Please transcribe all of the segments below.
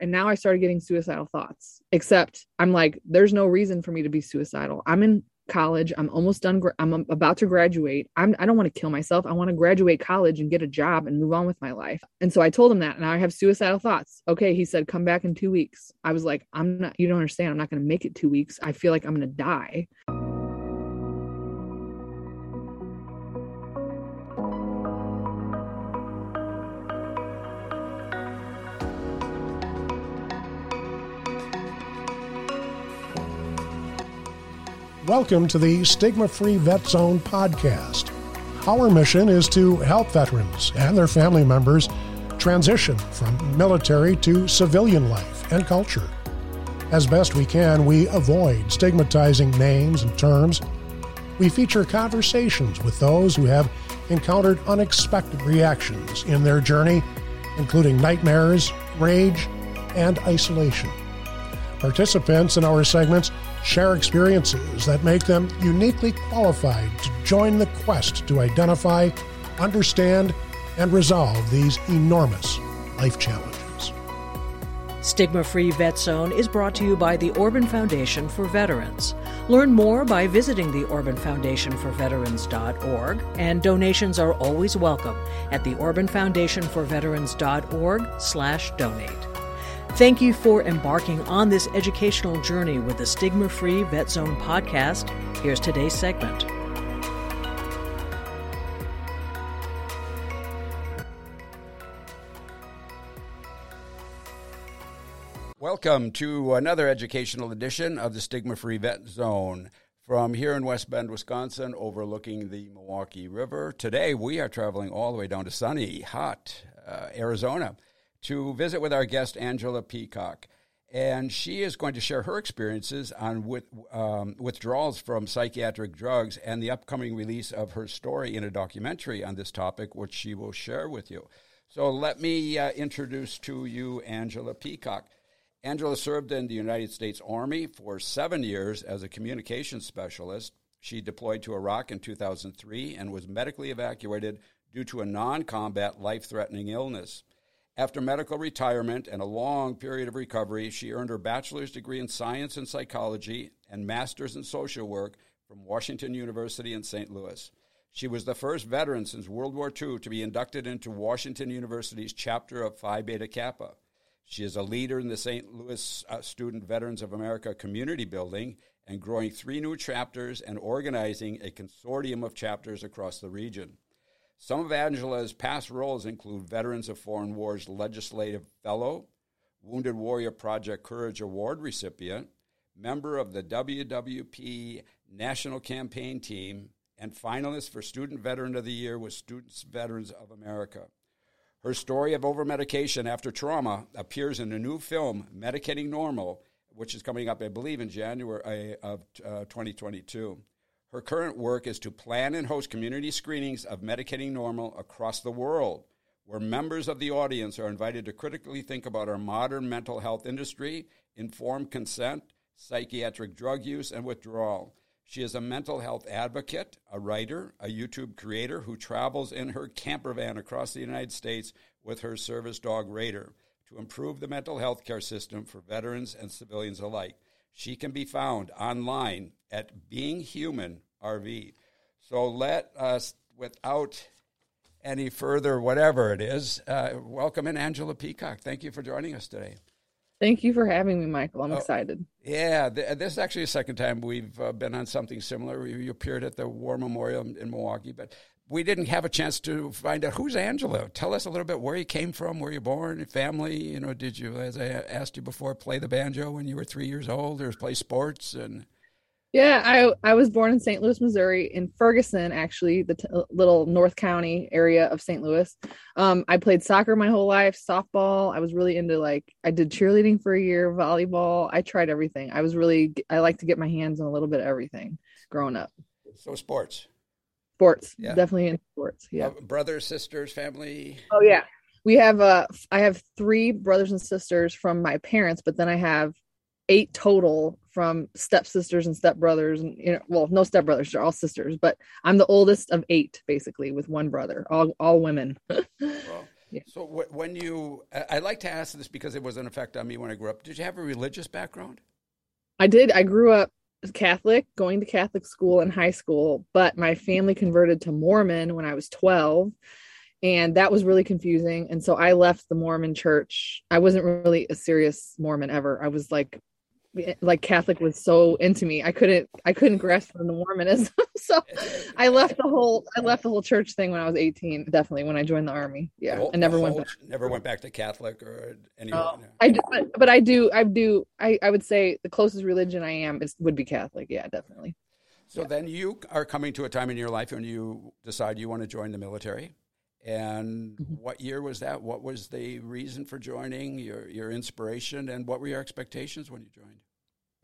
And now I started getting suicidal thoughts, except I'm like, there's no reason for me to be suicidal. I'm in college. I'm almost done. I'm about to graduate. I'm, I don't want to kill myself. I want to graduate college and get a job and move on with my life. And so I told him that. And I have suicidal thoughts. Okay. He said, come back in two weeks. I was like, I'm not, you don't understand. I'm not going to make it two weeks. I feel like I'm going to die. Welcome to the Stigma Free Vet Zone podcast. Our mission is to help veterans and their family members transition from military to civilian life and culture. As best we can, we avoid stigmatizing names and terms. We feature conversations with those who have encountered unexpected reactions in their journey, including nightmares, rage, and isolation. Participants in our segments share experiences that make them uniquely qualified to join the quest to identify, understand, and resolve these enormous life challenges. Stigma Free Vet Zone is brought to you by the Orban Foundation for Veterans. Learn more by visiting the Orban Foundation for Veterans.org, and donations are always welcome at the Orban Foundation for Veterans.org slash donate. Thank you for embarking on this educational journey with the Stigma Free Vet Zone podcast. Here's today's segment. Welcome to another educational edition of the Stigma Free Vet Zone. From here in West Bend, Wisconsin, overlooking the Milwaukee River. Today we are traveling all the way down to sunny, hot uh, Arizona to visit with our guest, Angela Peacock. And she is going to share her experiences on with, um, withdrawals from psychiatric drugs and the upcoming release of her story in a documentary on this topic, which she will share with you. So let me uh, introduce to you Angela Peacock. Angela served in the United States Army for seven years as a communications specialist. She deployed to Iraq in 2003 and was medically evacuated due to a non combat life threatening illness. After medical retirement and a long period of recovery, she earned her bachelor's degree in science and psychology and master's in social work from Washington University in St. Louis. She was the first veteran since World War II to be inducted into Washington University's chapter of Phi Beta Kappa. She is a leader in the St. Louis uh, Student Veterans of America community building and growing three new chapters and organizing a consortium of chapters across the region. Some of Angela's past roles include Veterans of Foreign Wars Legislative Fellow, Wounded Warrior Project Courage Award recipient, member of the WWP National Campaign Team, and finalist for Student Veteran of the Year with Students Veterans of America. Her story of overmedication after trauma appears in a new film, Medicating Normal, which is coming up, I believe, in January uh, of uh, 2022. Her current work is to plan and host community screenings of Medicating Normal across the world, where members of the audience are invited to critically think about our modern mental health industry, informed consent, psychiatric drug use, and withdrawal. She is a mental health advocate, a writer, a YouTube creator who travels in her camper van across the United States with her service dog Raider to improve the mental health care system for veterans and civilians alike. She can be found online at Being Human RV. So let us, without any further whatever it is, uh, welcome in Angela Peacock. Thank you for joining us today. Thank you for having me, Michael. I'm oh, excited. Yeah, th- this is actually the second time we've uh, been on something similar. You appeared at the War Memorial in Milwaukee, but we didn't have a chance to find out who's Angela. Tell us a little bit where you came from, where you're born, family. You know, did you, as I asked you before, play the banjo when you were three years old, or play sports? And yeah, I I was born in St. Louis, Missouri, in Ferguson, actually, the t- little North County area of St. Louis. Um, I played soccer my whole life, softball. I was really into like I did cheerleading for a year, volleyball. I tried everything. I was really I like to get my hands on a little bit of everything growing up. So sports sports yeah. definitely in sports yeah uh, brothers sisters family oh yeah we have uh i have three brothers and sisters from my parents but then i have eight total from stepsisters and stepbrothers and you know well no stepbrothers they're all sisters but i'm the oldest of eight basically with one brother all all women well, Yeah. So when you, I I like to ask this because it was an effect on me when I grew up. Did you have a religious background? I did. I grew up Catholic, going to Catholic school in high school, but my family converted to Mormon when I was 12. And that was really confusing. And so I left the Mormon church. I wasn't really a serious Mormon ever. I was like, like Catholic was so into me. I couldn't, I couldn't grasp the Mormonism. so I left the whole, I left the whole church thing when I was 18. Definitely when I joined the army. Yeah. The whole- I never went back. Never went back to Catholic or anyone. Oh, I do, but, but I do, I do, I, I would say the closest religion I am is would be Catholic. Yeah, definitely. So then you are coming to a time in your life when you decide you want to join the military. And Mm-hmm. what year was that? What was the reason for joining? Your your inspiration, and what were your expectations when you joined?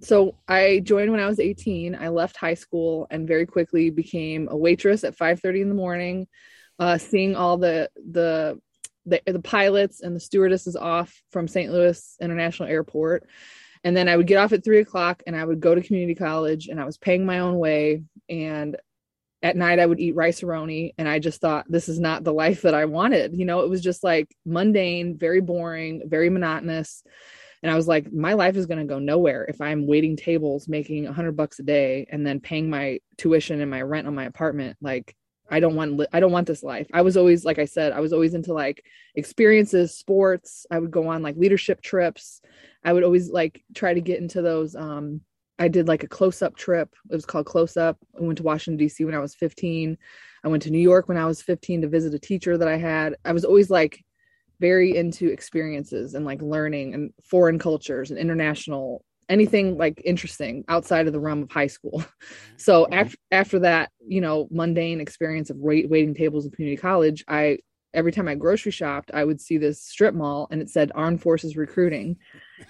So I joined when I was 18. I left high school and very quickly became a waitress at 5:30 in the morning, uh, seeing all the the the, the pilots and the stewardesses off from St. Louis International Airport. And then I would get off at three o'clock and I would go to community college and I was paying my own way. And at night I would eat rice roni. And I just thought, this is not the life that I wanted. You know, it was just like mundane, very boring, very monotonous. And I was like, my life is going to go nowhere if I'm waiting tables, making a hundred bucks a day, and then paying my tuition and my rent on my apartment. Like, I don't want, li- I don't want this life. I was always, like I said, I was always into like experiences, sports. I would go on like leadership trips. I would always like try to get into those. Um, I did like a close up trip. It was called Close Up. I went to Washington, D.C. when I was 15. I went to New York when I was 15 to visit a teacher that I had. I was always like very into experiences and like learning and foreign cultures and international anything like interesting outside of the realm of high school. So mm-hmm. after after that, you know, mundane experience of wait, waiting tables in community college, I every time I grocery shopped, I would see this strip mall and it said Armed Forces Recruiting.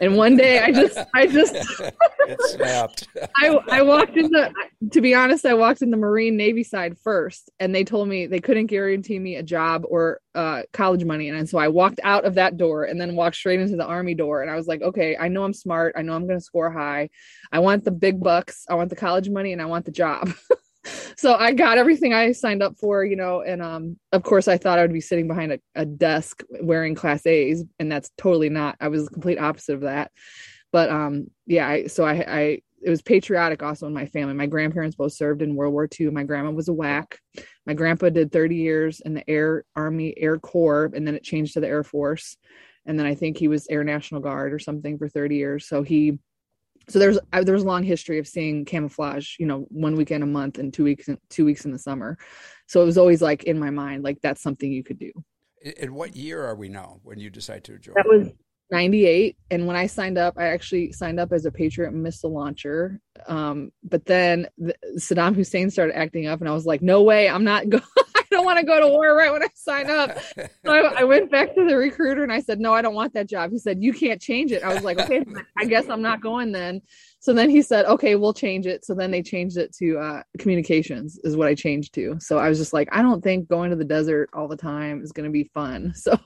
And one day I just I just it snapped. I, I walked in the to be honest i walked in the marine navy side first and they told me they couldn't guarantee me a job or uh, college money and so i walked out of that door and then walked straight into the army door and i was like okay i know i'm smart. I know i'm going to score high. I want the big bucks. I want the college money and i want the job so i got everything i signed up for you know and um of course i thought i would be sitting behind a, a desk wearing class a's and that's totally not i was the complete opposite of that. But um yeah I, so I, I it was patriotic also in my family. My grandparents both served in world war ii my grandma was a WAC. My grandpa did 30 years in the air army air corps and then it changed to the air force. And then i think he was air national guard or something for 30 years. So he so there's I, there's a long history of seeing camouflage you know one weekend a month and two weeks in, two weeks in the summer. So it was always like in my mind like that's something you could do. In- In what year are we now when you decide to join? that was 98 and when i signed up i actually signed up as a patriot missile launcher. Um, but then the, saddam hussein started acting up and i was like no way i'm not going i don't want to go to war right when i sign up so I, I went back to the recruiter and i said no i don't want that job he said you can't change it i was like okay i guess i'm not going then so then he said okay we'll change it so then they changed it to uh, communications is what i changed to so i was just like i don't think going to the desert all the time is going to be fun so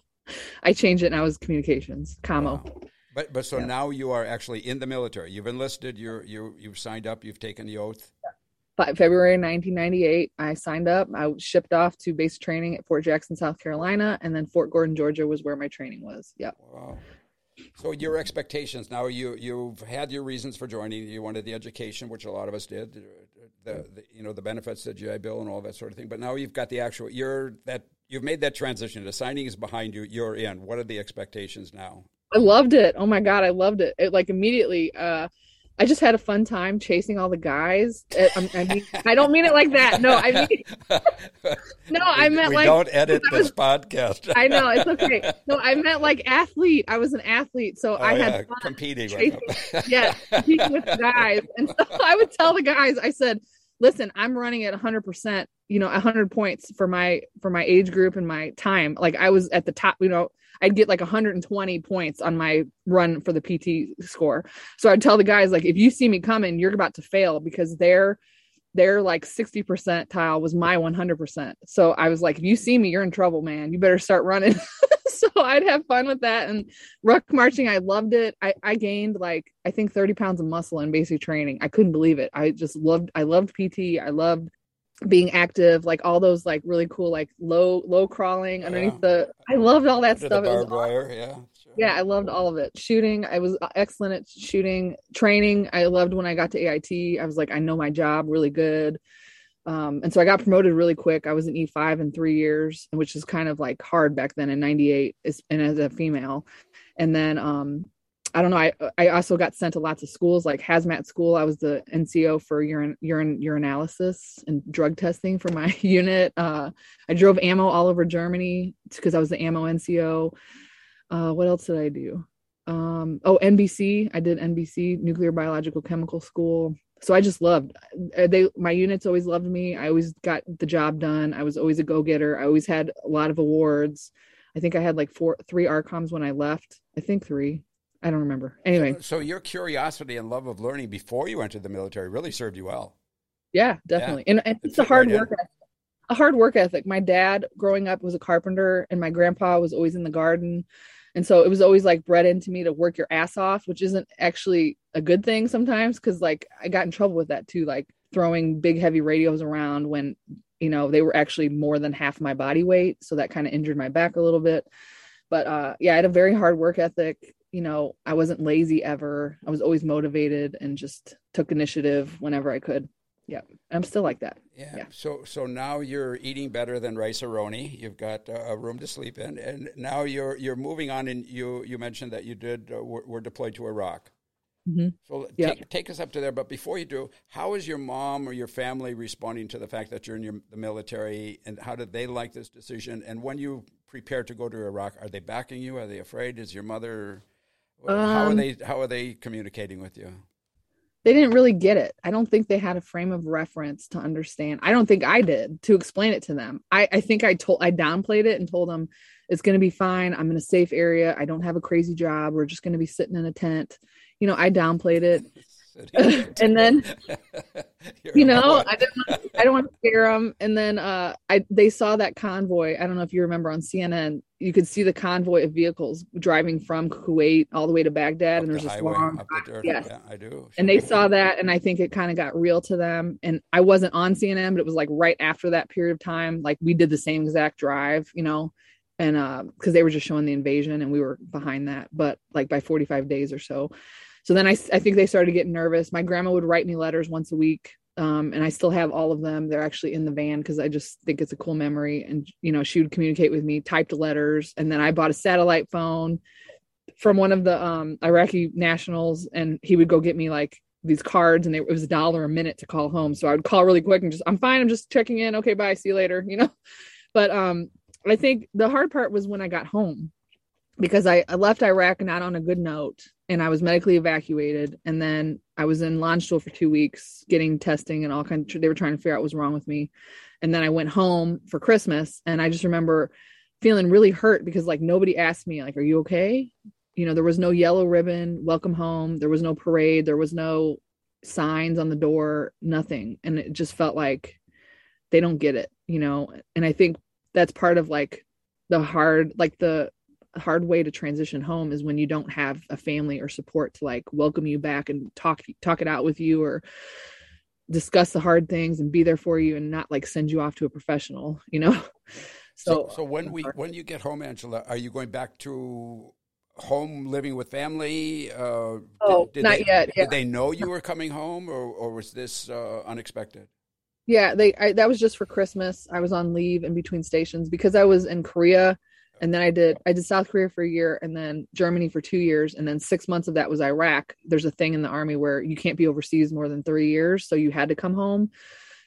I changed it and I was communications, commo. Wow. But but so Yeah. now you are actually in the military. You've enlisted. You're you you've signed up. You've taken the oath. But February 1998, I signed up. I was shipped off to base training at Fort Jackson, South Carolina, and then Fort Gordon, Georgia was where my training was. Yep. Wow. So your expectations now you you've had your reasons for joining. You wanted the education, which a lot of us did. The, the you know the benefits, the GI Bill, and all that sort of thing. But now you've got the actual. You're that you've made that transition. The signing is behind you. You're in. What are the expectations now? I loved it. Oh my god, I loved it. It like immediately. Uh, I just had a fun time chasing all the guys. I, I mean, I don't mean it like that. No, I mean, no, I meant we like don't edit was- this podcast. I know it's okay. No, I meant like athlete. I was an athlete, so Oh, I yeah, had fun. competing. chasing- With yeah, competing with guys. And so I would tell the guys, I said, listen, I'm running at 100%, you know, 100 points for my for my age group and my time. Like I was at the top, you know, I'd get like 120 points on my run for the PT score. So I'd tell the guys like if you see me coming, you're about to fail because they're their like 60 percentile was my 100%. So I was like, if you see me, you're in trouble, man. You better start running. so I'd have fun with that. And ruck marching, I loved it. I, I gained like, I think 30 pounds of muscle in basic training. I couldn't believe it. I just loved, I loved PT. I loved being active, like all those like really cool like low low crawling underneath Yeah. the. I loved all that Under stuff. barbed wire, yeah. sure. yeah, I loved all of it. Shooting, I was excellent at shooting. Training, I loved when I got to AIT. I was like, I know my job really good. Um, and so I got promoted really quick. I was an E5 in three years, which is kind of like hard back then in 98 is, and as a female. And then, um, I don't know. I, I also got sent to lots of schools like hazmat school. I was the NCO for urine, urine, urinalysis and drug testing for my unit. Uh, I drove ammo all over Germany because I was the ammo NCO uh what else did i do? Um oh nbc i did nbc nuclear biological chemical school. So i just loved uh, they my units always loved me. I always got the job done. I was always a go-getter. I always had a lot of awards. I think i had like four three arcoms when i left. I think three i don't remember. Anyway. So your curiosity and love of learning before you entered the military really served you well. yeah definitely. And, and It it's a hard right work ethic a hard work ethic. My dad growing up was a carpenter and my grandpa was always in the garden. And so it was always like bred into me to work your ass off which isn't actually a good thing sometimes because like i got in trouble with that too like throwing big heavy radios around when you know they were actually more than half my body weight. So that kind of injured my back a little bit. But uh yeah i had a very hard work ethic you know i wasn't lazy ever i was always motivated and just took initiative whenever i could yeah i'm still like that Yeah. Yeah. So so now you're eating better than rice roni. You've got uh, a room to sleep in, and now you're you're moving on. And you you mentioned that you did uh, were, were deployed to Iraq. Mhm. So Yeah. take take us up to there. But before you do, how is your mom or your family responding to the fact that you're in your, the military, and how did they like this decision? And when you prepare to go to Iraq, are they backing you? Are they afraid? Is your mother? How are Um, they how are they communicating with you? they didn't really get it. I don't think they had a frame of reference to understand. I don't think I did to explain it to them. I, I think I told I downplayed it and told them it's gonna be fine. I'm in a safe area. I don't have a crazy job. We're just gonna be sitting in a tent. You know, I downplayed it. And then, You know. I didn't I don't want to scare them. And then uh I they saw that convoy. I don't know if you remember on CNN, you could see the convoy of vehicles driving from Kuwait all the way to Baghdad, Up and the there's this highway, long the dirt. yes. Yeah, I do. and they saw that and i think it kind of got real to them and i wasn't on cnn but it was like right after that period of time like we did the same exact drive you know and uh because they were just showing the invasion and we were behind that but like by 45 days or so so then I, I think they started getting nervous my grandma would write me letters once a week um, and i still have all of them they're actually in the van because i just think it's a cool memory and you know she would communicate with me typed letters and then i bought a satellite phone from one of the um Iraqi nationals and he would go get me like these cards and they, it was a dollar a minute to call home. So I would call really quick and just, I'm fine. I'm just checking in. Okay, bye. See you later. You know, but um, I think the hard part was when I got home because I, I left Iraq not on a good note and I was medically evacuated. And then I was in Landstuhl for two weeks getting testing and all kinds of, they were trying to figure out what was wrong with me. And then I went home for Christmas and I just remember feeling really hurt because like nobody asked me like, are you okay? you know there was no yellow ribbon welcome home there was no parade there was no signs on the door nothing and it just felt like they don't get it you know and i think that's part of like the hard like the hard way to transition home is when you don't have a family or support to like welcome you back and talk talk it out with you or discuss the hard things and be there for you and not like send you off to a professional you know So, so when we when you get home, Angela, are you going back to home living with family? Uh, Oh, did not they, yet, yeah. Did they know you were coming home, or, or was this uh, unexpected? Yeah, they I, that was just for Christmas. I was on leave in between stations because I was in Korea and then I did I did South Korea for a year and then Germany for 2 years and then 6 months of that was Iraq. There's a thing in the army where you can't be overseas more than 3 years, so you had to come home.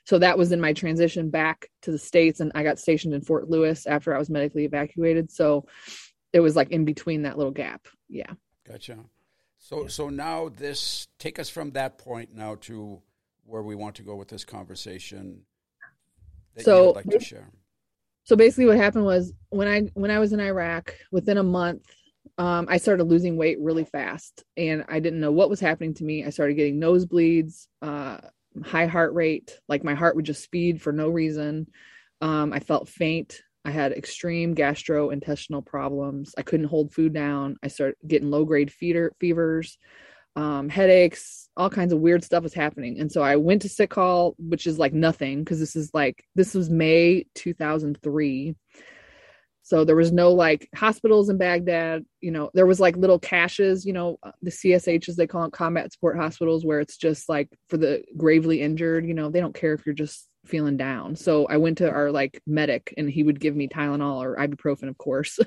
So that was in my transition back to the states and I got stationed in Fort Lewis after I was medically evacuated. So it was like in between that little gap. Yeah. Gotcha. So, so now this take us from that point now to where we want to go with this conversation. That So- you would like to share. So basically what happened was when i when i was in iraq within a month um, i started losing weight really fast and i didn't know what was happening to me. I started getting nosebleeds uh, high heart rate. Like my heart would just speed for no reason. Um, i felt faint. I had extreme gastrointestinal problems. I couldn't hold food down. I started getting low grade fever fevers um, headaches, all kinds of weird stuff was happening. And so I went to sick call, which is like nothing because this is like, this was May 2003. So there was no like hospitals in Baghdad, you know, there was like little CSHs, you know, the CSHs, they call it combat support hospitals, where it's just like for the gravely injured, you know, they don't care if you're just feeling down. So I went to our like medic and he would give me Tylenol or ibuprofen, of course.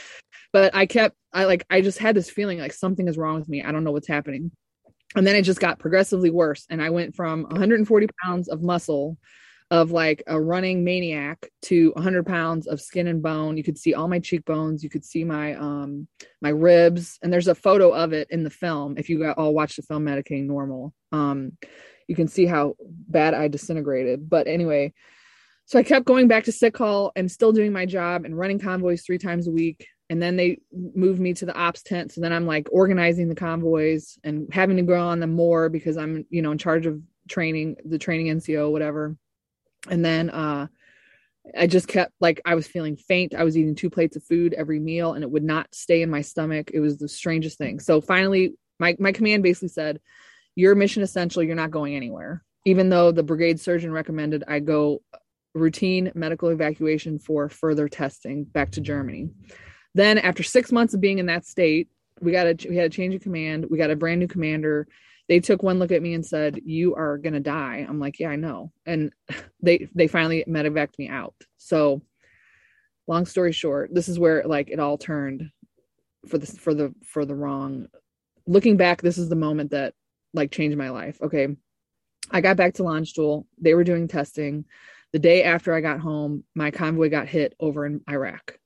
but I kept, I like, I just had this feeling like something is wrong with me. I don't know what's happening. And then it just got progressively worse. And I went from 140 pounds of muscle of like a running maniac to 100 pounds of skin and bone you could see all my cheekbones you could see my um my ribs and there's a photo of it in the film if you all watch the film medicating normal um you can see how bad i disintegrated but anyway so i kept going back to sick call and still doing my job and running convoys three times a week and then they moved me to the ops tent so then i'm like organizing the convoys and having to go on them more because i'm you know in charge of training the training nco whatever and then uh I just kept like I was feeling faint. I was eating two plates of food every meal and it would not stay in my stomach. It was the strangest thing. So finally my my command basically said, "You're mission essential. You're not going anywhere." Even though the brigade surgeon recommended I go routine medical evacuation for further testing back to Germany. Then after 6 months of being in that state, we got a we had a change of command. We got a brand new commander they took one look at me and said, "You are gonna die." I'm like, "Yeah, I know." And they they finally medevaced me out. So, long story short, this is where like it all turned for the for the for the wrong. Looking back, this is the moment that like changed my life. Okay, I got back to Landstuhl. They were doing testing. The day after I got home, my convoy got hit over in Iraq.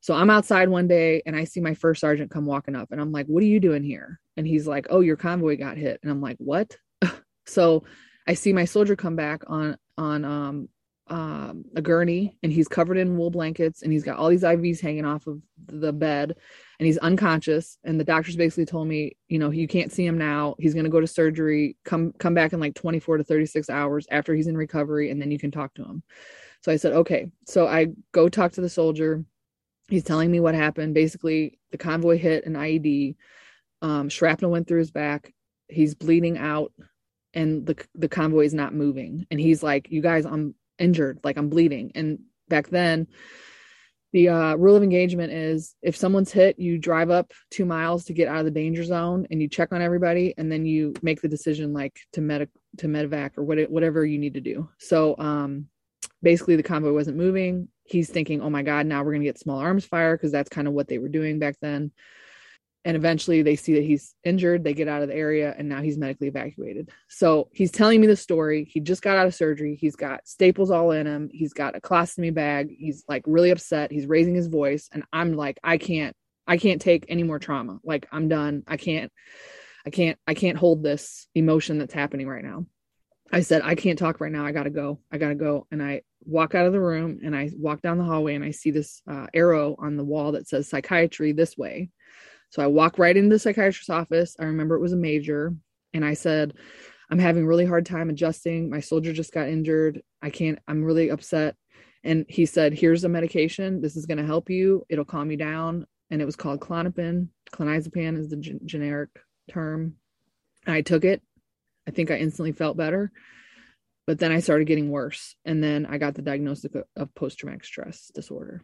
So I'm outside one day and I see my first sergeant come walking up and I'm like, what are you doing here? And he's like, oh, your convoy got hit. And I'm like, what? so I see my soldier come back on, on, um, um, a gurney and he's covered in wool blankets and he's got all these IVs hanging off of the bed and he's unconscious. And the doctors basically told me, you know, you can't see him now. He's going to go to surgery, come, come back in like 24 to 36 hours after he's in recovery. And then you can talk to him. So I said, okay. So I go talk to the soldier he's telling me what happened. Basically, the convoy hit an IED. Um, shrapnel went through his back. He's bleeding out, and the the convoy is not moving. And he's like, "You guys, I'm injured. Like I'm bleeding." And back then, the uh, rule of engagement is if someone's hit, you drive up two miles to get out of the danger zone, and you check on everybody, and then you make the decision like to med to medevac or what, whatever you need to do. So um, basically, the convoy wasn't moving he's thinking, oh my God, now we're going to get small arms fire because that's kind of what they were doing back then. And eventually they see that he's injured, they get out of the area, and now he's medically evacuated. So he's telling me the story. He just got out of surgery. He's got staples all in him. He's got a colostomy bag. He's like really upset. He's raising his voice. And I'm like, I can't, I can't take any more trauma. Like I'm done. I can't, I can't, I can't hold this emotion that's happening right now. I said, I can't talk right now. I got to go. I got to go. And I walk out of the room and I walk down the hallway and I see this uh, arrow on the wall that says psychiatry this way. So I walk right into the psychiatrist's office. I remember it was a major. And I said, I'm having really hard time adjusting. My soldier just got injured. I can't, I'm really upset. And he said, Here's a medication. This is going to help you. It'll calm you down. And it was called Klonopin. Clonazepam is the g- generic term. I took it I think I instantly felt better. But then I started getting worse. And then I got the diagnosis of post traumatic stress disorder.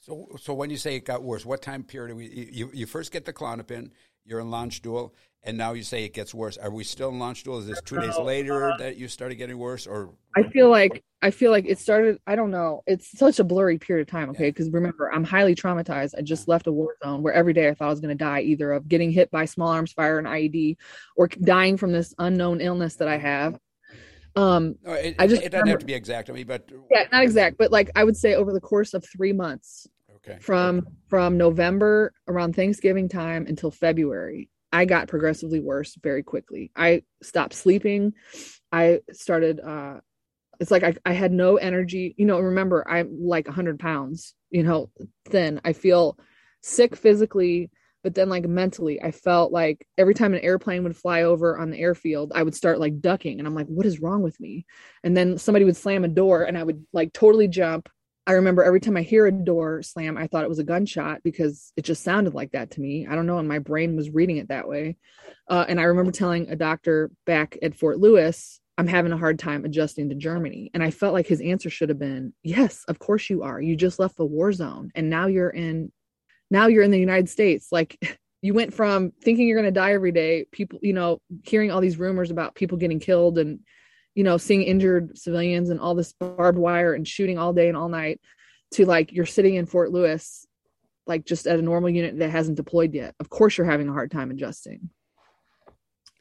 So, so when you say it got worse, what time period? Are We, you, you first get the Klonopin, you're in Landstuhl, and now you say it gets worse. Are we still in Landstuhl? Is this two days later that you started getting worse, or I feel like I feel like it started. I don't know. It's such a blurry period of time. Okay, because yeah. remember, I'm highly traumatized. I just left a war zone where every day I thought I was going to die, either of getting hit by small arms fire and IED, or dying from this unknown illness that I have. Um, it, I just it doesn't remember, have to be exact. I mean, but yeah, not exact, but like I would say over the course of three months, okay, from from November around Thanksgiving time until February, I got progressively worse very quickly. I stopped sleeping. I started, uh, it's like I, I had no energy. You know, remember, I'm like 100 pounds, you know, thin. I feel sick physically, but then like mentally, I felt like every time an airplane would fly over on the airfield, I would start like ducking. And I'm like, what is wrong with me? And then somebody would slam a door and I would like totally jump I remember every time I hear a door slam, I thought it was a gunshot because it just sounded like that to me. I don't know, and my brain was reading it that way. Uh, and I remember telling a doctor back at Fort Lewis, I'm having a hard time adjusting to Germany. And I felt like his answer should have been, Yes, of course you are. You just left the war zone and now you're in now you're in the United States. Like you went from thinking you're going to die every day, people, you know, hearing all these rumors about people getting killed and, you know, seeing injured civilians and all this barbed wire and shooting all day and all night to like you're sitting in Fort Lewis, like just at a normal unit that hasn't deployed yet. Of course, you're having a hard time adjusting.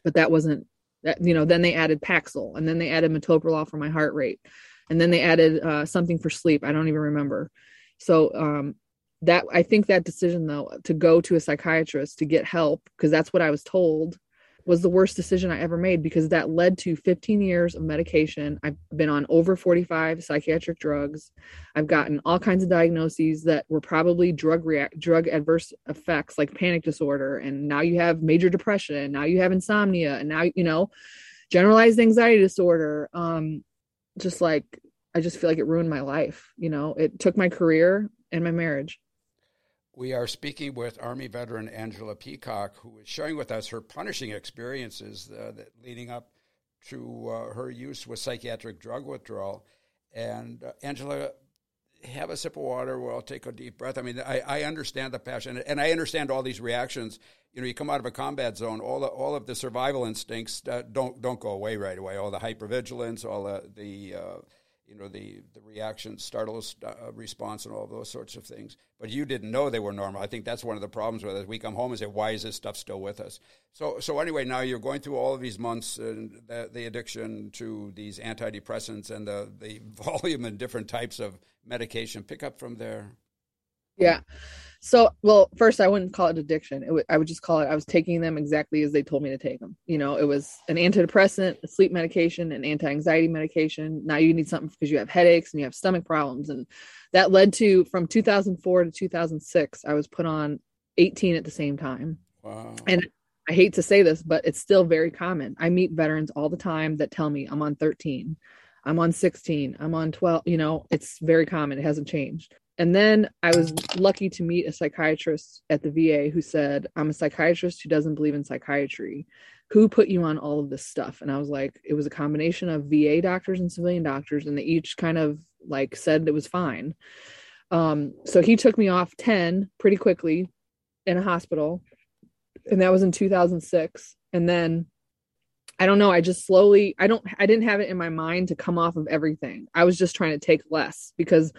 But that wasn't that, you know, then they added Paxil and then they added metoprolol for my heart rate. And then they added uh, something for sleep. I don't even remember. So um, that I think that decision though to go to a psychiatrist to get help because that's what I was told was the worst decision I ever made because that led to 15 years of medication. I've been on over 45 psychiatric drugs. I've gotten all kinds of diagnoses that were probably drug react drug adverse effects like panic disorder and now you have major depression and now you have insomnia and now you know generalized anxiety disorder um just like I just feel like it ruined my life, you know. It took my career and my marriage. We are speaking with Army veteran Angela Peacock, who is sharing with us her punishing experiences uh, leading up to uh, her use with psychiatric drug withdrawal. And uh, Angela, have a sip of water. Well, take a deep breath. I mean, I, I understand the passion, and I understand all these reactions. You know, you come out of a combat zone, all the, all of the survival instincts uh, don't don't go away right away. All the hypervigilance, all the the uh, you know the the reaction, startle uh, response, and all those sorts of things. But you didn't know they were normal. I think that's one of the problems with us. We come home and say, "Why is this stuff still with us?" So so anyway, now you're going through all of these months and the, the addiction to these antidepressants and the the volume and different types of medication. Pick up from there. Yeah. So, well, first, I wouldn't call it addiction. It w- I would just call it, I was taking them exactly as they told me to take them. You know, it was an antidepressant, a sleep medication, an anti anxiety medication. Now you need something because you have headaches and you have stomach problems. And that led to from 2004 to 2006, I was put on 18 at the same time. Wow. And I hate to say this, but it's still very common. I meet veterans all the time that tell me I'm on 13, I'm on 16, I'm on 12. You know, it's very common. It hasn't changed. And then I was lucky to meet a psychiatrist at the VA who said, I'm a psychiatrist who doesn't believe in psychiatry. Who put you on all of this stuff? And I was like, it was a combination of VA doctors and civilian doctors, and they each kind of like said it was fine. Um, so he took me off 10 pretty quickly in a hospital. And that was in 2006. And then I don't know, I just slowly, I don't, I didn't have it in my mind to come off of everything. I was just trying to take less because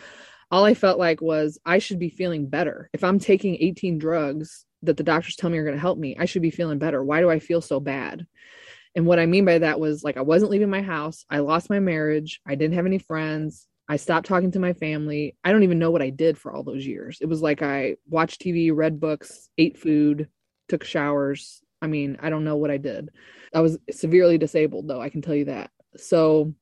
all I felt like was I should be feeling better. If I'm taking 18 drugs that the doctors tell me are going to help me, I should be feeling better. Why do I feel so bad? And what I mean by that was like I wasn't leaving my house. I lost my marriage. I didn't have any friends. I stopped talking to my family. I don't even know what I did for all those years. It was like I watched TV, read books, ate food, took showers. I mean, I don't know what I did. I was severely disabled though, I can tell you that. So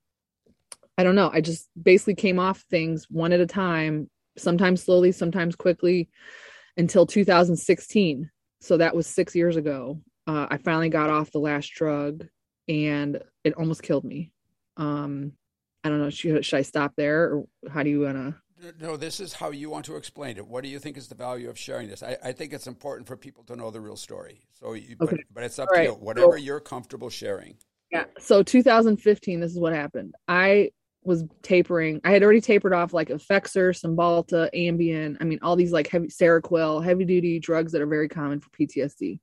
I don't know. I just basically came off things one at a time, sometimes slowly, sometimes quickly, until 2016. So that was six years ago. Uh, I finally got off the last drug, and it almost killed me. Um, I don't know. Should, should I stop there, or how do you want to? No, this is how you want to explain it. What do you think is the value of sharing this? I, I think it's important for people to know the real story. So, you, okay. but, but it's up All to right. you. Whatever so, you're comfortable sharing. Yeah. So 2015, this is what happened. I was tapering. I had already tapered off like Effexor, Cymbalta, Ambien. I mean, all these like heavy Seroquel, heavy duty drugs that are very common for PTSD.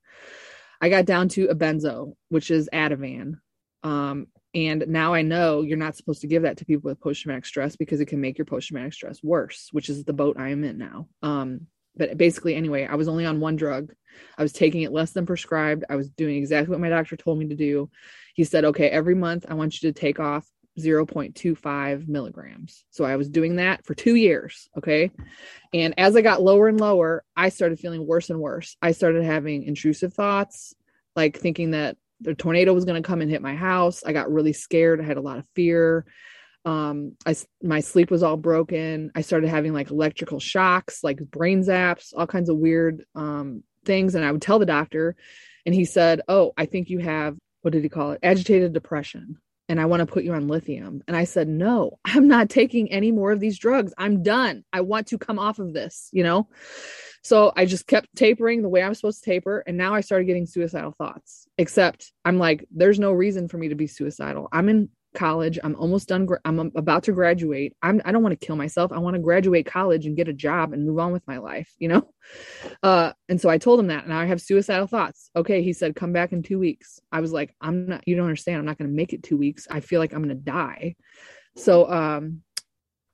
I got down to a benzo, which is Ativan. Um, and now I know you're not supposed to give that to people with post traumatic stress because it can make your post traumatic stress worse, which is the boat I am in now. Um, but basically, anyway, I was only on one drug. I was taking it less than prescribed. I was doing exactly what my doctor told me to do. He said, okay, every month I want you to take off 0.25 milligrams. So I was doing that for two years. Okay. And as I got lower and lower, I started feeling worse and worse. I started having intrusive thoughts, like thinking that the tornado was going to come and hit my house. I got really scared. I had a lot of fear. Um, I, my sleep was all broken. I started having like electrical shocks, like brain zaps, all kinds of weird um, things. And I would tell the doctor, and he said, Oh, I think you have, what did he call it? Agitated depression and I want to put you on lithium. And I said, No, I'm not taking any more of these drugs. I'm done. I want to come off of this, you know? So I just kept tapering the way I'm supposed to taper. And now I started getting suicidal thoughts, except I'm like, there's no reason for me to be suicidal. I'm in college. I'm almost done. I'm about to graduate. I'm, I don't want to kill myself. I want to graduate college and get a job and move on with my life, you know? Uh, and so I told him that and I have suicidal thoughts. Okay. He said, come back in two weeks. I was like, I'm not, you don't understand. I'm not going to make it two weeks. I feel like I'm going to die. So, um,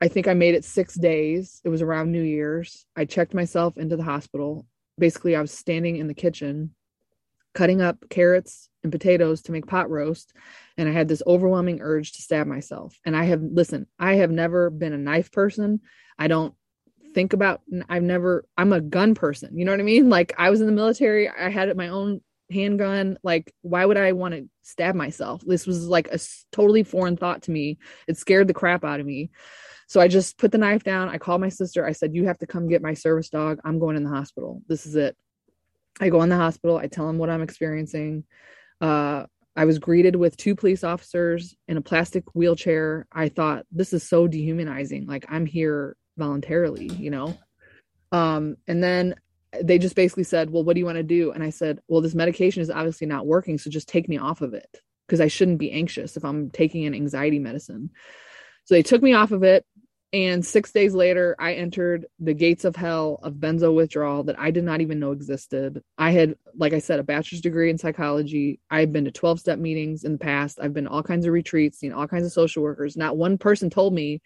I think I made it six days. It was around New Year's. I checked myself into the hospital. Basically, I was standing in the kitchen cutting up carrots and potatoes to make pot roast and i had this overwhelming urge to stab myself. And i have listen i have never been a knife person. I don't think about i've never i'm a gun person. You know what i mean? Like i was in the military i had my own handgun. Like why would i want to stab myself? This was like a totally foreign thought to me. It scared the crap out of me. So i just put the knife down. I called my sister. I said you have to come get my service dog. I'm going in the hospital. This is it I go in the hospital, I tell them what I'm experiencing. Uh, I was greeted with two police officers in a plastic wheelchair. I thought this is so dehumanizing. Like I'm here voluntarily, you know? Um, and then they just basically said, Well, what do you want to do? And I said, Well, this medication is obviously not working. So just take me off of it because I shouldn't be anxious if I'm taking an anxiety medicine. So they took me off of it. And six days later, I entered the gates of hell of benzo withdrawal that I did not even know existed. I had, like I said, a bachelor's degree in psychology. I had been to 12 step meetings in the past. I've been all kinds of retreats, seen all kinds of social workers. Not one person told me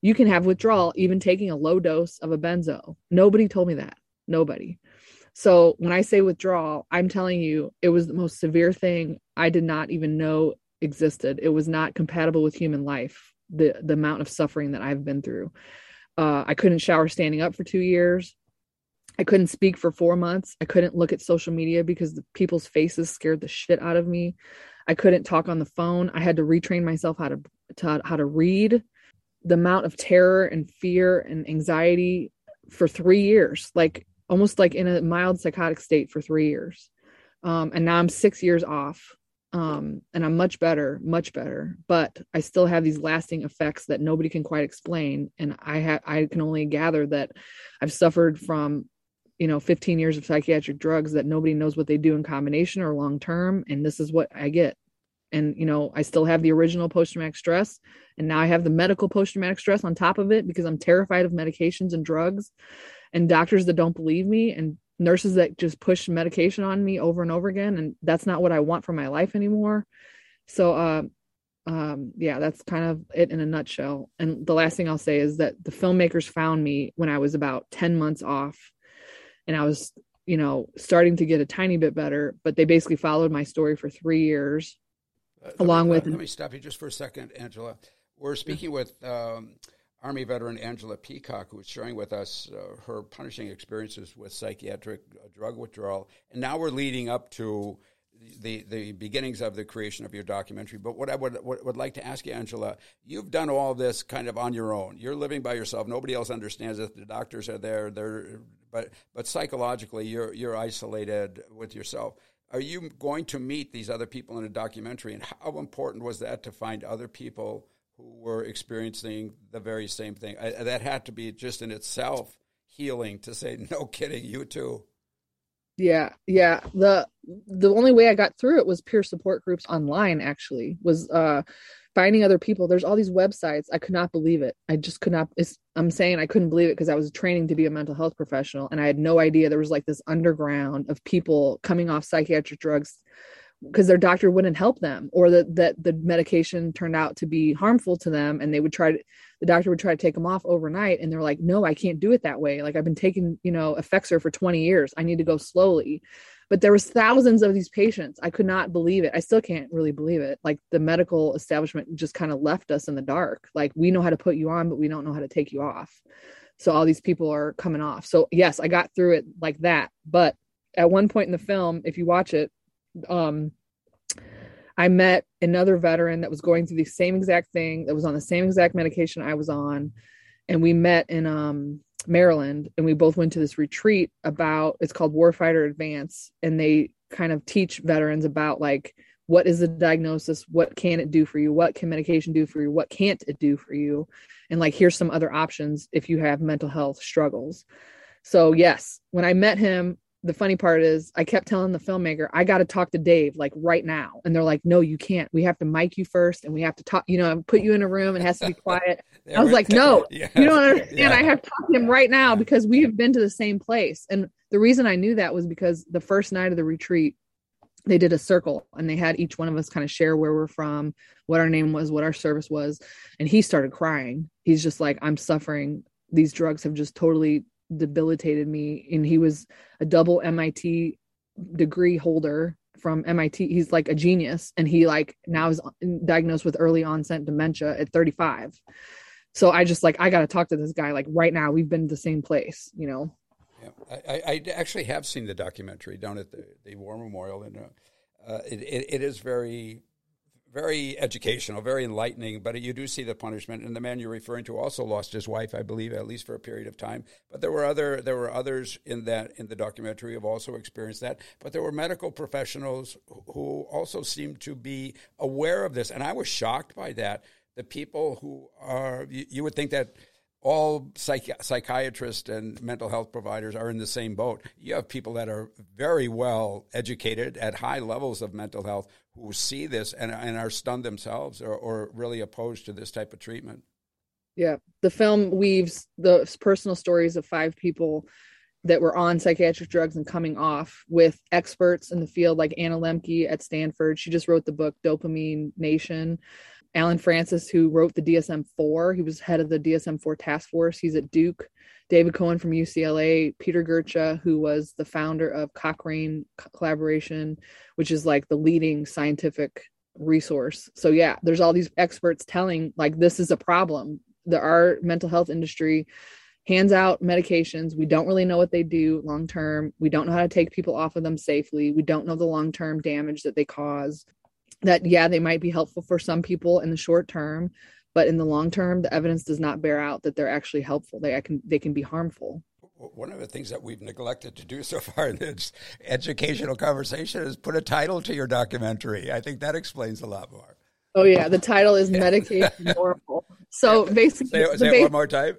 you can have withdrawal even taking a low dose of a benzo. Nobody told me that. Nobody. So when I say withdrawal, I'm telling you, it was the most severe thing I did not even know existed. It was not compatible with human life the the amount of suffering that I've been through. Uh, I couldn't shower standing up for two years. I couldn't speak for four months. I couldn't look at social media because the people's faces scared the shit out of me. I couldn't talk on the phone. I had to retrain myself how to, to how to read. The amount of terror and fear and anxiety for three years, like almost like in a mild psychotic state for three years. Um, and now I'm six years off um, and I'm much better, much better. But I still have these lasting effects that nobody can quite explain, and I have I can only gather that I've suffered from, you know, 15 years of psychiatric drugs that nobody knows what they do in combination or long term, and this is what I get. And you know, I still have the original post traumatic stress, and now I have the medical post traumatic stress on top of it because I'm terrified of medications and drugs, and doctors that don't believe me, and nurses that just push medication on me over and over again and that's not what i want for my life anymore. So uh, um, yeah that's kind of it in a nutshell. And the last thing i'll say is that the filmmakers found me when i was about 10 months off and i was you know starting to get a tiny bit better but they basically followed my story for three years uh, along me, with let me stop you just for a second angela. We're speaking with um, Army veteran Angela Peacock, who was sharing with us uh, her punishing experiences with psychiatric uh, drug withdrawal. And now we're leading up to the, the beginnings of the creation of your documentary. But what I would, would like to ask you, Angela, you've done all this kind of on your own. You're living by yourself. Nobody else understands it. The doctors are there. They're, but, but psychologically, you're, you're isolated with yourself. Are you going to meet these other people in a documentary? And how important was that to find other people who were experiencing the very same thing. I, that had to be just in itself healing to say, no kidding, you too. Yeah, yeah. The the only way I got through it was peer support groups online. Actually, was uh finding other people. There's all these websites. I could not believe it. I just could not. I'm saying I couldn't believe it because I was training to be a mental health professional, and I had no idea there was like this underground of people coming off psychiatric drugs because their doctor wouldn't help them or that that the medication turned out to be harmful to them and they would try to the doctor would try to take them off overnight and they're like no i can't do it that way. Like i've been taking you know effexor for 20 years. I need to go slowly. But there was thousands of these patients. I could not believe it. I still can't really believe it. Like the medical establishment just kind of left us in the dark. Like we know how to put you on but we don't know how to take you off. So all these people are coming off. So yes i got through it like that. But at one point in the film if you watch it um, I met another veteran that was going through the same exact thing, that was on the same exact medication I was on. And we met in um, Maryland and we both went to this retreat about it's called Warfighter Advance. And they kind of teach veterans about like what is the diagnosis? What can it do for you? What can medication do for you? What can't it do for you? And like here's some other options if you have mental health struggles. So yes when i met him the funny part is I kept telling the filmmaker, I got to talk to Dave like right now. And they're like, no, you can't. We have to mic you first and we have to talk, you know, put you in a room. And it has to be quiet. I was like, no, yeah. you don't understand. Yeah. I have to talk to him right now because we have been to the same place. And the reason I knew that was because the first night of the retreat, they did a circle and they had each one of us kind of share where we're from, what our name was, what our service was. And he started crying. He's just like, I'm suffering. These drugs have just totally debilitated me. And he was a double MIT degree holder from MIT. He's like a genius. And he like now is diagnosed with early onset dementia at 35. So I just like, I got to talk to this guy like right now. We've been to the same place, you know? Yeah, I, I, actually have seen the documentary down at the, the War Memorial, and uh, it, it, it is very, very educational, very enlightening. But you do see the punishment, and the man you're referring to also lost his wife, I believe, at least for a period of time. But there were other there were others in that in the documentary who have also experienced that. But there were medical professionals who also seemed to be aware of this, and I was shocked by that. The people who are you, you would think that all psych- psychiatrists and mental health providers are in the same boat. You have people that are very well educated at high levels of mental health who see this and, and are stunned themselves or, or really opposed to this type of treatment. Yeah. The film weaves the personal stories of five people that were on psychiatric drugs and coming off with experts in the field like Anna Lembke at Stanford. She just wrote the book Dopamine Nation. Allen Frances, who wrote the DSM 4. He was head of the DSM 4 task force. He's at Duke. David Cohen from UCLA, Peter Gøtzsche, who was the founder of Cochrane Collaboration, which is like the leading scientific resource. So, yeah, there's all these experts telling like this is a problem. The our mental health industry hands out medications. We don't really know what they do long term. We don't know how to take people off of them safely. We don't know the long term damage that they cause that yeah they might be helpful for some people in the short term but in the long term the evidence does not bear out that they're actually helpful. They can they can be harmful. One of the things that we've neglected to do so far in this educational conversation is put a title to your documentary. I think that explains a lot more. Oh yeah the title is medicating normal. So basically say, say it one more time.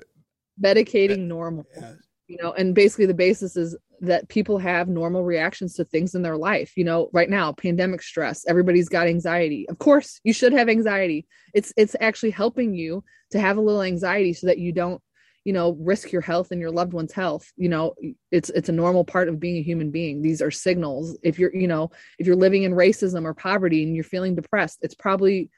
Medicating normal yeah. you know and basically the basis is that people have normal reactions to things in their life you know right now pandemic stress everybody's got anxiety of course you should have anxiety it's it's actually helping you to have a little anxiety so that you don't you know risk your health and your loved one's health you know it's it's a normal part of being a human being these are signals if you're you know if you're living in racism or poverty and you're feeling depressed it's probably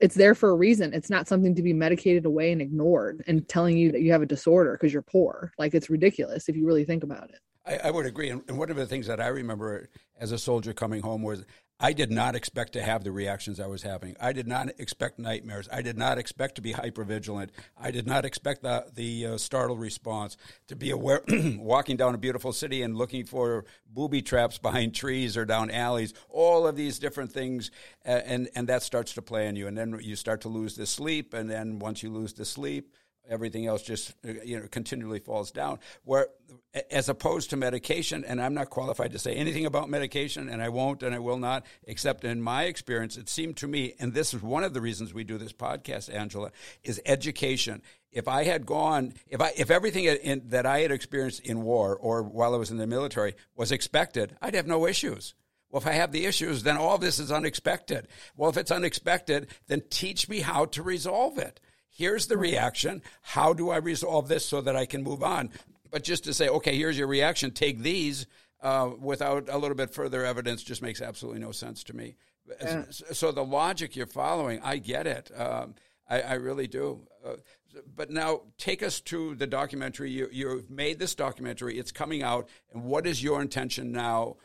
it's there for a reason. It's not something to be medicated away and ignored and telling you that you have a disorder because you're poor. Like it's ridiculous if you really think about it. I, I would agree. And, and one of the things that I remember as a soldier coming home was I did not expect to have the reactions I was having. I did not expect nightmares. I did not expect to be hypervigilant. I did not expect the, the uh, startled response to be aware, walking down a beautiful city and looking for booby traps behind trees or down alleys. All of these different things, and and that starts to play on you. And then you start to lose the sleep. And then once you lose the sleep, everything else just uh, you know continually falls down where as opposed to medication and i'm not qualified to say anything about medication and i won't and i will not except in my experience it seemed to me and this is one of the reasons we do this podcast angela is education if i had gone if i if everything in, that i had experienced in war or while i was in the military was expected i'd have no issues well, if I have the issues, then all this is unexpected. Well, if it's unexpected, then teach me how to resolve it. Here's the reaction. How do I resolve this so that I can move on? But just to say, okay, here's your reaction, take these uh, without a little bit further evidence just makes absolutely no sense to me. Yeah. So the logic you're following, I get it. Um, I, I, really do. Uh, but now take us to the documentary. You, you've made this documentary, it's coming out. And what is your intention now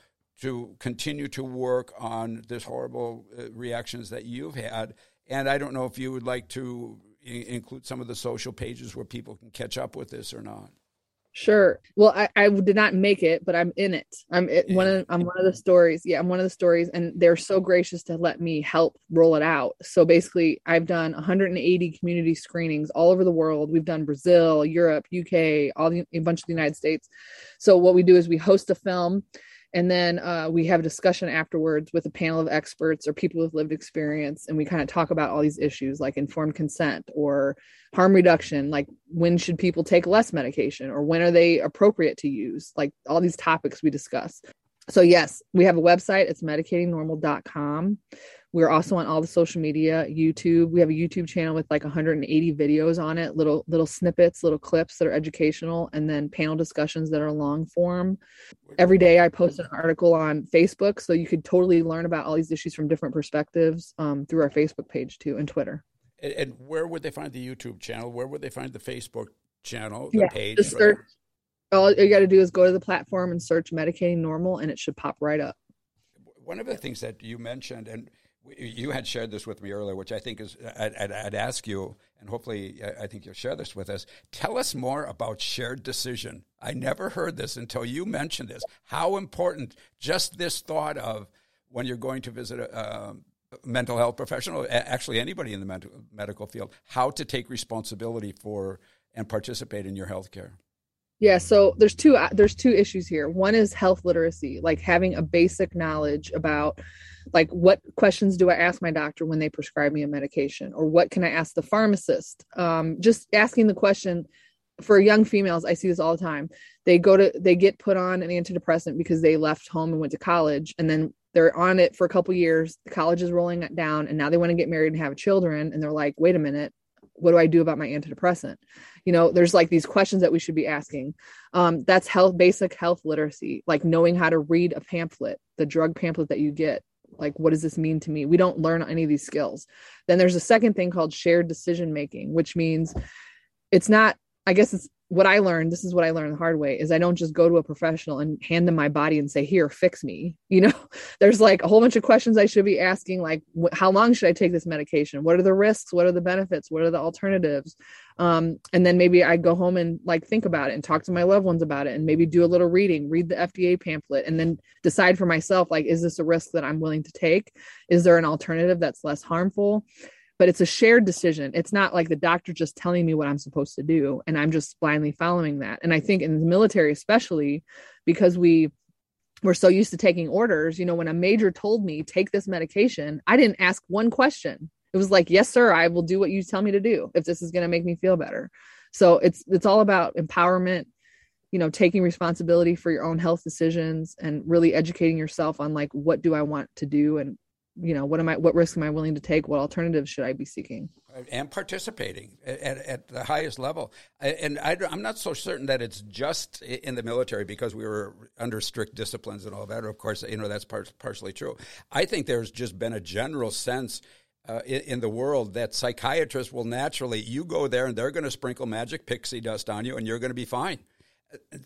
to continue to work on this horrible uh, reactions that you've had? And I don't know if you would like to include some of the social pages where people can catch up with this or not? Sure. Well, I, I did not make it, but I'm in it. I'm it, yeah. one of I'm one of the stories. Yeah, I'm one of the stories, and they're so gracious to let me help roll it out. So basically, I've done 180 community screenings all over the world. We've done Brazil, Europe, UK, all the, a bunch of the United States. So what we do is we host a film and then uh, we have a discussion afterwards with a panel of experts or people with lived experience and we kind of talk about all these issues like informed consent or harm reduction like when should people take less medication or when are they appropriate to use like all these topics we discuss. So yes we have a website it's medicatingnormal.com we're also on all the social media, YouTube. We have a YouTube channel with like 180 videos on it, little little snippets, little clips that are educational, and then panel discussions that are long form. Every day I post an article on Facebook, so you could totally learn about all these issues from different perspectives um, through our Facebook page too and Twitter. And, and, where would they find the YouTube channel? Where would they find the Facebook channel, the yeah, page? Just search, all you got to do is go to the platform and search medicating normal, and it should pop right up. One of the things that you mentioned, and you had shared this with me earlier, which I think is, I'd, I'd, I'd, ask you, and hopefully I think you'll share this with us. Tell us more about shared decision. I never heard this until you mentioned this. How important just this thought of when you're going to visit a, a mental health professional, actually anybody in the medical field, how to take responsibility for and participate in your health care. Yeah, so there's two uh, there's two issues here. One is health literacy, like having a basic knowledge about like what questions do i ask my doctor when they prescribe me a medication? Or what can i ask the pharmacist? Um, just asking the question for young females i see this all the time. They go to they get put on an antidepressant because they left home and went to college and then they're on it for a couple years the college is rolling it down and now they want to get married and have children and they're like wait a minute what do i do about my antidepressant? You know there's like these questions that we should be asking. Um, that's health basic health literacy like knowing how to read a pamphlet the drug pamphlet that you get like what does this mean to me? We don't learn any of these skills. Then there's a second thing called shared decision making which means it's not i guess it's what I learned, this is what I learned the hard way, is I don't just go to a professional and hand them my body and say, "Here, fix me." You know, there's like a whole bunch of questions I should be asking, like, wh- how long should I take this medication? What are the risks? What are the benefits? What are the alternatives? Um, and then maybe I go home and like think about it and talk to my loved ones about it, and maybe do a little reading, read the FDA pamphlet, and then decide for myself, like, is this a risk that I'm willing to take? Is there an alternative that's less harmful? But it's a shared decision. It's not like the doctor just telling me what I'm supposed to do and I'm just blindly following that. And I think in the military, especially because we we're so used to taking orders, you know, when a major told me take this medication, I didn't ask one question. It was like, yes, sir, I will do what you tell me to do if this is going to make me feel better. So it's it's all about empowerment, you know, taking responsibility for your own health decisions and really educating yourself on like what do I want to do and you know what am i what risk am i willing to take? What alternatives should i be seeking? And participating at, at the highest level. And I, am not so certain that it's just in the military because we were under strict disciplines and all that. Of course you know that's par- partially true. I think there's just been a general sense uh, in, in, the world that psychiatrists will naturally you go there and they're going to sprinkle magic pixie dust on you and you're going to be fine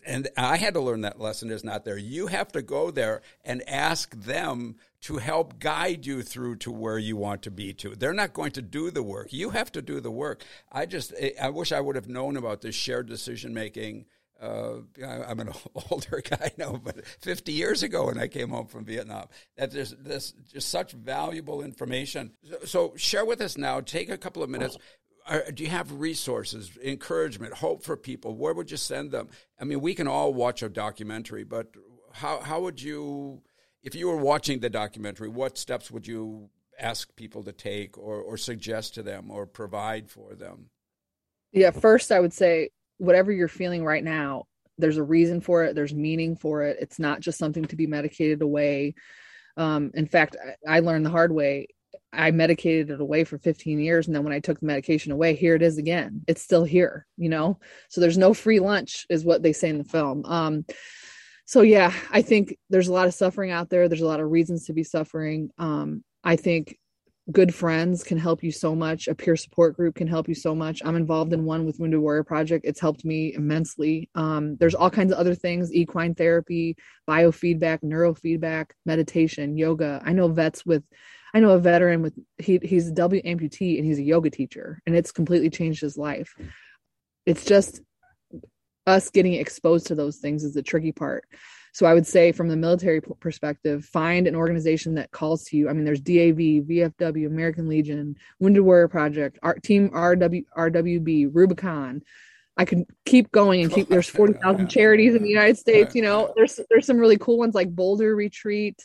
and I had to learn that lesson is not there. You have to go there and ask them to help guide you through to where you want to be to. They're not going to do the work. You have to do the work. I just I wish I would have known about this shared decision making. Uh, I'm an older guy now, but 50 years ago when I came home from Vietnam, that there's this just such valuable information. So, so share with us now. Take a couple of minutes. Are, do you have resources, encouragement, hope for people? Where would you send them? I mean, we can all watch a documentary, but how how would you, if you were watching the documentary, what steps would you ask people to take, or or suggest to them, or provide for them? Yeah, first I would say whatever you're feeling right now, there's a reason for it. There's meaning for it. It's not just something to be medicated away. Um, in fact, I, I learned the hard way I medicated it away for 15 years. And then when I took the medication away, here it is again. It's still here, you know? So there's no free lunch, is what they say in the film. Um, so yeah, I think there's a lot of suffering out there. There's a lot of reasons to be suffering. Um, I think good friends can help you so much. A peer support group can help you so much. I'm involved in one with Wounded Warrior Project. It's helped me immensely. Um, there's all kinds of other things: equine therapy, biofeedback, neurofeedback, meditation, yoga. I know vets with I know a veteran with he he's a W amputee and he's a yoga teacher and it's completely changed his life. It's just us getting exposed to those things is the tricky part. So I would say from the military perspective, find an organization that calls to you. I mean, there's DAV, VFW, American Legion, Wounded Warrior Project, our team RW, RWB, Rubicon, I could keep going and keep. There's forty thousand charities in the United States. You know, there's there's some really cool ones like Boulder Retreat.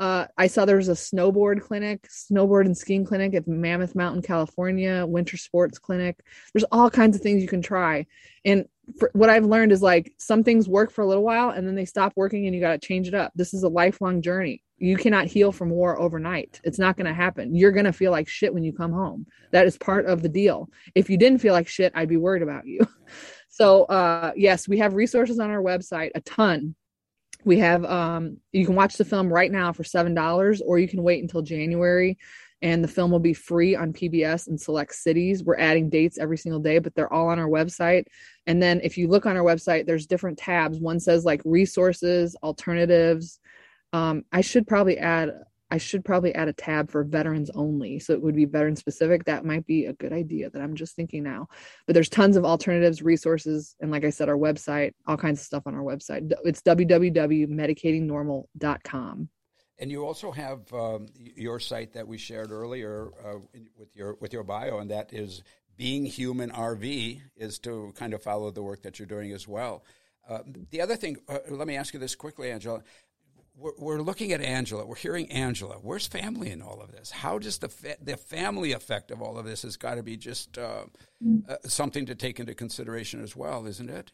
Uh, I saw there was a snowboard clinic, snowboard and skiing clinic at Mammoth Mountain, California, winter sports clinic. There's all kinds of things you can try. And for, what I've learned is like some things work for a little while and then they stop working and you got to change it up. This is a lifelong journey. You cannot heal from war overnight. It's not going to happen. You're going to feel like shit when you come home. That is part of the deal. If you didn't feel like shit, I'd be worried about you. So, uh, yes, we have resources on our website, a ton we have um you can watch the film right now for seven dollars or you can wait until january and the film will be free on pbs in select cities. We're adding dates every single day but they're all on our website. And then if you look on our website there's different tabs. One says like resources alternatives. Um, i should probably add I should probably add a tab for veterans only. So it would be veteran specific. That might be a good idea that I'm just thinking now. But there's tons of alternatives, resources, and like I said, our website, all kinds of stuff on our website. It's www.medicatingnormal.com. And you also have um, your site that we shared earlier uh, with your with your bio, and that is being human RV is to kind of follow the work that you're doing as well. Uh, the other thing, uh, let me ask you this quickly, Angela we're, we're looking at Angela. We're hearing Angela. Where's family in all of this? How does the fa- the family effect of all of this has got to be just uh, uh, something to take into consideration as well, isn't it?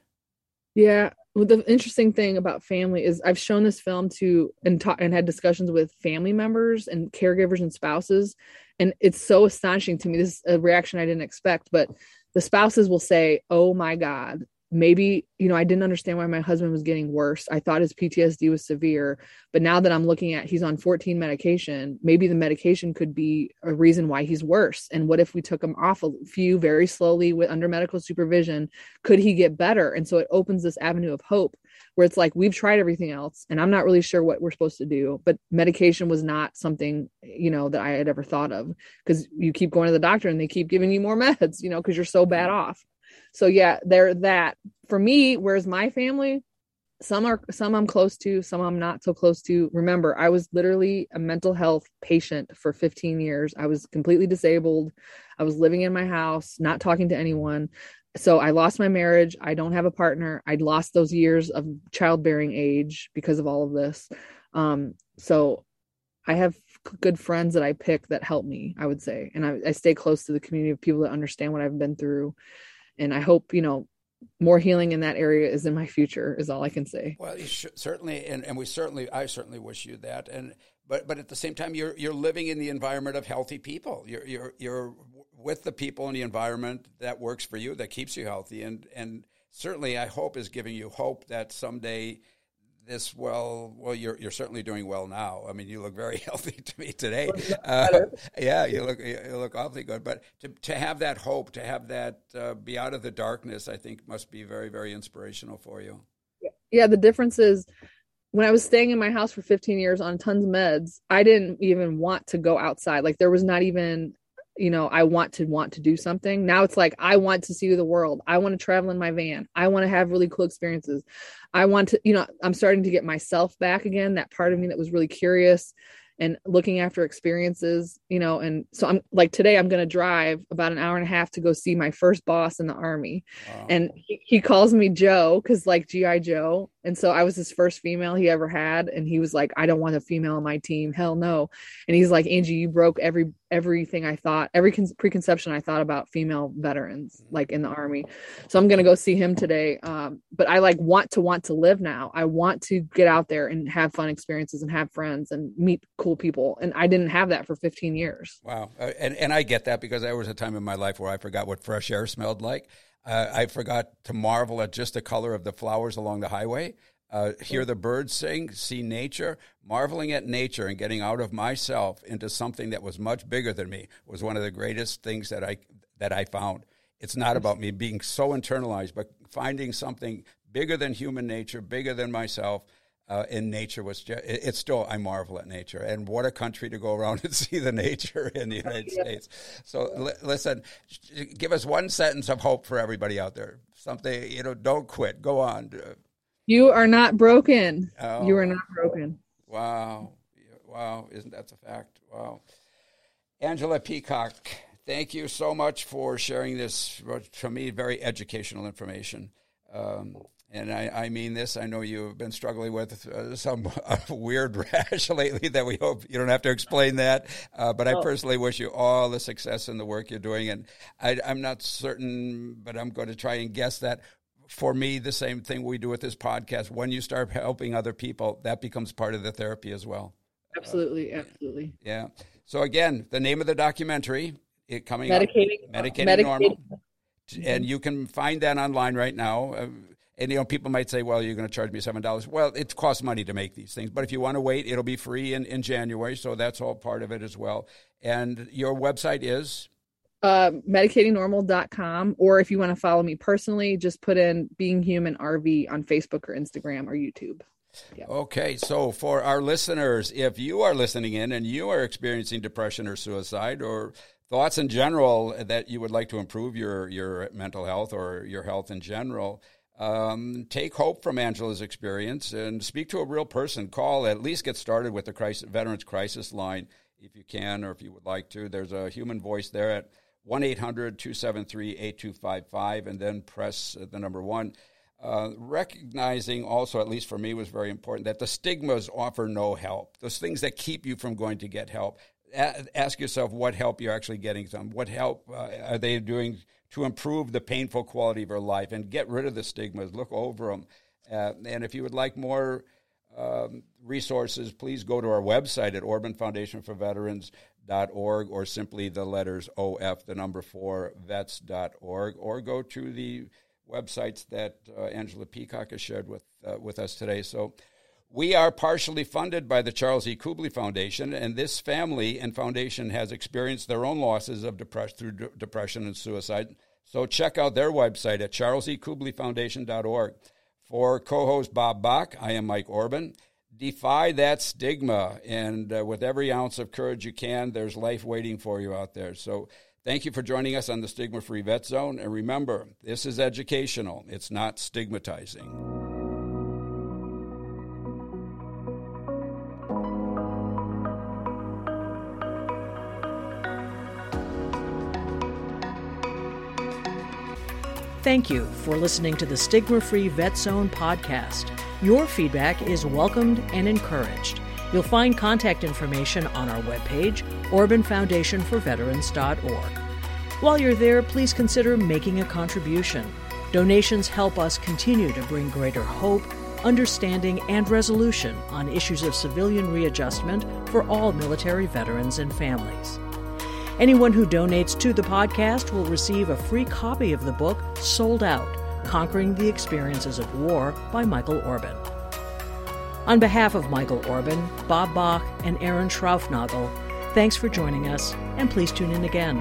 Yeah. Well, the interesting thing about family is I've shown this film to and ta- and had discussions with family members and caregivers and spouses, and it's so astonishing to me. This is a reaction I didn't expect, but the spouses will say, "Oh my God, maybe you know i didn't understand why my husband was getting worse. I thought his ptsd was severe but now that i'm looking at he's on 14 medication maybe the medication could be a reason why he's worse. And what if we took him off a few very slowly with under medical supervision? Could he get better? And so it opens this avenue of hope where it's like we've tried everything else and i'm not really sure what we're supposed to do but medication was not something you know that i had ever thought of because you keep going to the doctor and they keep giving you more meds you know because you're so bad off so yeah they're that for me where's my family? Some are some i'm close to some i'm not so close to. Remember i was literally a mental health patient for 15 years. I was completely disabled. I was living in my house not talking to anyone. So i lost my marriage. I don't have a partner. I'd lost those years of childbearing age because of all of this. Um, so i have good friends that i pick that help me i would say. And I, I stay close to the community of people that understand what i've been through and I hope you know more healing in that area is in my future is all I can say. Well, certainly, and, and we certainly, I certainly wish you that. And but but at the same time, you're you're living in the environment of healthy people. You're you're you're with the people in the environment that works for you, that keeps you healthy, and and certainly, I hope is giving you hope that someday this well well you're you're certainly doing well now. I mean you look very healthy to me today. Uh, yeah you look you look awfully good. But to to have that hope to have that uh, be out of the darkness i think must be very very inspirational for you. Yeah the difference is when i was staying in my house for 15 years on tons of meds i didn't even want to go outside. Like there was not even you know i want to want to do something now it's like i want to see the world i want to travel in my van i want to have really cool experiences i want to you know i'm starting to get myself back again that part of me that was really curious and looking after experiences, you know. And so I'm like today, I'm going to drive about an hour and a half to go see my first boss in the army. Wow. And he, he, calls me Joe because, like, G.I. Joe. And so I was his first female he ever had. And he was like, I don't want a female on my team. Hell no. And he's like, Angie, you broke every everything I thought, every con- preconception I thought about female veterans, like in the army. So I'm going to go see him today. Um, but I like want to want to live now. I want to get out there and have fun experiences and have friends and meet cool people. And I didn't have that for 15 years. Wow. Uh, and, and I get that because there was a time in my life where I forgot what fresh air smelled like. Uh, I forgot to marvel at just the color of the flowers along the highway uh, hear the birds sing, see nature, marveling at nature and getting out of myself into something that was much bigger than me was one of the greatest things that I that I found. It's not about me being so internalized, but finding something bigger than human nature, bigger than myself. Uh, in nature was just, it, it's still I marvel at nature and what a country to go around and see the nature in the United yeah. States. So li- listen, give us one sentence of hope for everybody out there. Something you know, don't quit, go on. You are not broken. Oh, you are not broken. Wow. Wow. Isn't that the fact? Wow. Angela Peacock, thank you so much for sharing this, to me, very educational information. Um, and I, I, mean this. I know you've been struggling with uh, some uh, weird rash lately that we hope you don't have to explain that. Uh, but I personally wish you all the success in the work you're doing. And I, I'm not certain, but I'm going to try and guess that for me, the same thing we do with this podcast. When you start helping other people, that becomes part of the therapy as well. Absolutely, uh, absolutely. Yeah. So again, the name of the documentary, it coming medicating, up, medicating, medicating normal, and you can find that online right now. And you know, people might say, "Well, you're going to charge me seven dollars." Well, it costs money to make these things, but if you want to wait, it'll be free in, in January, so that's all part of it as well. And your website is uh, medicatingnormal.com or if you want to follow me personally just put in being human rv on facebook or instagram or youtube Yep. Okay, so for our listeners, if you are listening in and you are experiencing depression or suicide or thoughts in general that you would like to improve your, your mental health or your health in general, um, take hope from Angela's experience and speak to a real person. Call, at least get started with the crisis, Veterans Crisis Line if you can or if you would like to. There's a human voice there at 1 800 273 8255 and then press the number one. Uh, recognizing also, at least for me, was very important that the stigmas offer no help. Those things that keep you from going to get help. A- ask yourself what help you're actually getting from. What help uh, are they doing to improve the painful quality of your life and get rid of the stigmas? Look over them. Uh, and if you would like more um, resources, please go to our website at Orban Foundation for Veterans org or simply the letters OF, the number four, vets.org, or go to the websites that uh, Angela Peacock has shared with, uh, with us today. So we are partially funded by the Charles E. Kubly Foundation, and this family and foundation has experienced their own losses of depression through de- depression and suicide. So check out their website at charlesekublyfoundation.org. For co-host Bob Bach, I am Mike Orban. Defy that stigma, and uh, with every ounce of courage you can, there's life waiting for you out there. So Thank you for joining us on the Stigma Free Vet Zone. And remember, this is educational, it's not stigmatizing. Thank you for listening to the Stigma Free Vet Zone podcast. Your feedback is welcomed and encouraged. You'll find contact information on our webpage, OrbanFoundationForVeterans.org. While you're there, please consider making a contribution. Donations help us continue to bring greater hope, understanding, and resolution on issues of civilian readjustment for all military veterans and families. Anyone who donates to the podcast will receive a free copy of the book Sold Out Conquering the Experiences of War by Michael Orban. On behalf of Michael Orban, Bob Bach, and Erin Schraufnagel, thanks for joining us, and please tune in again.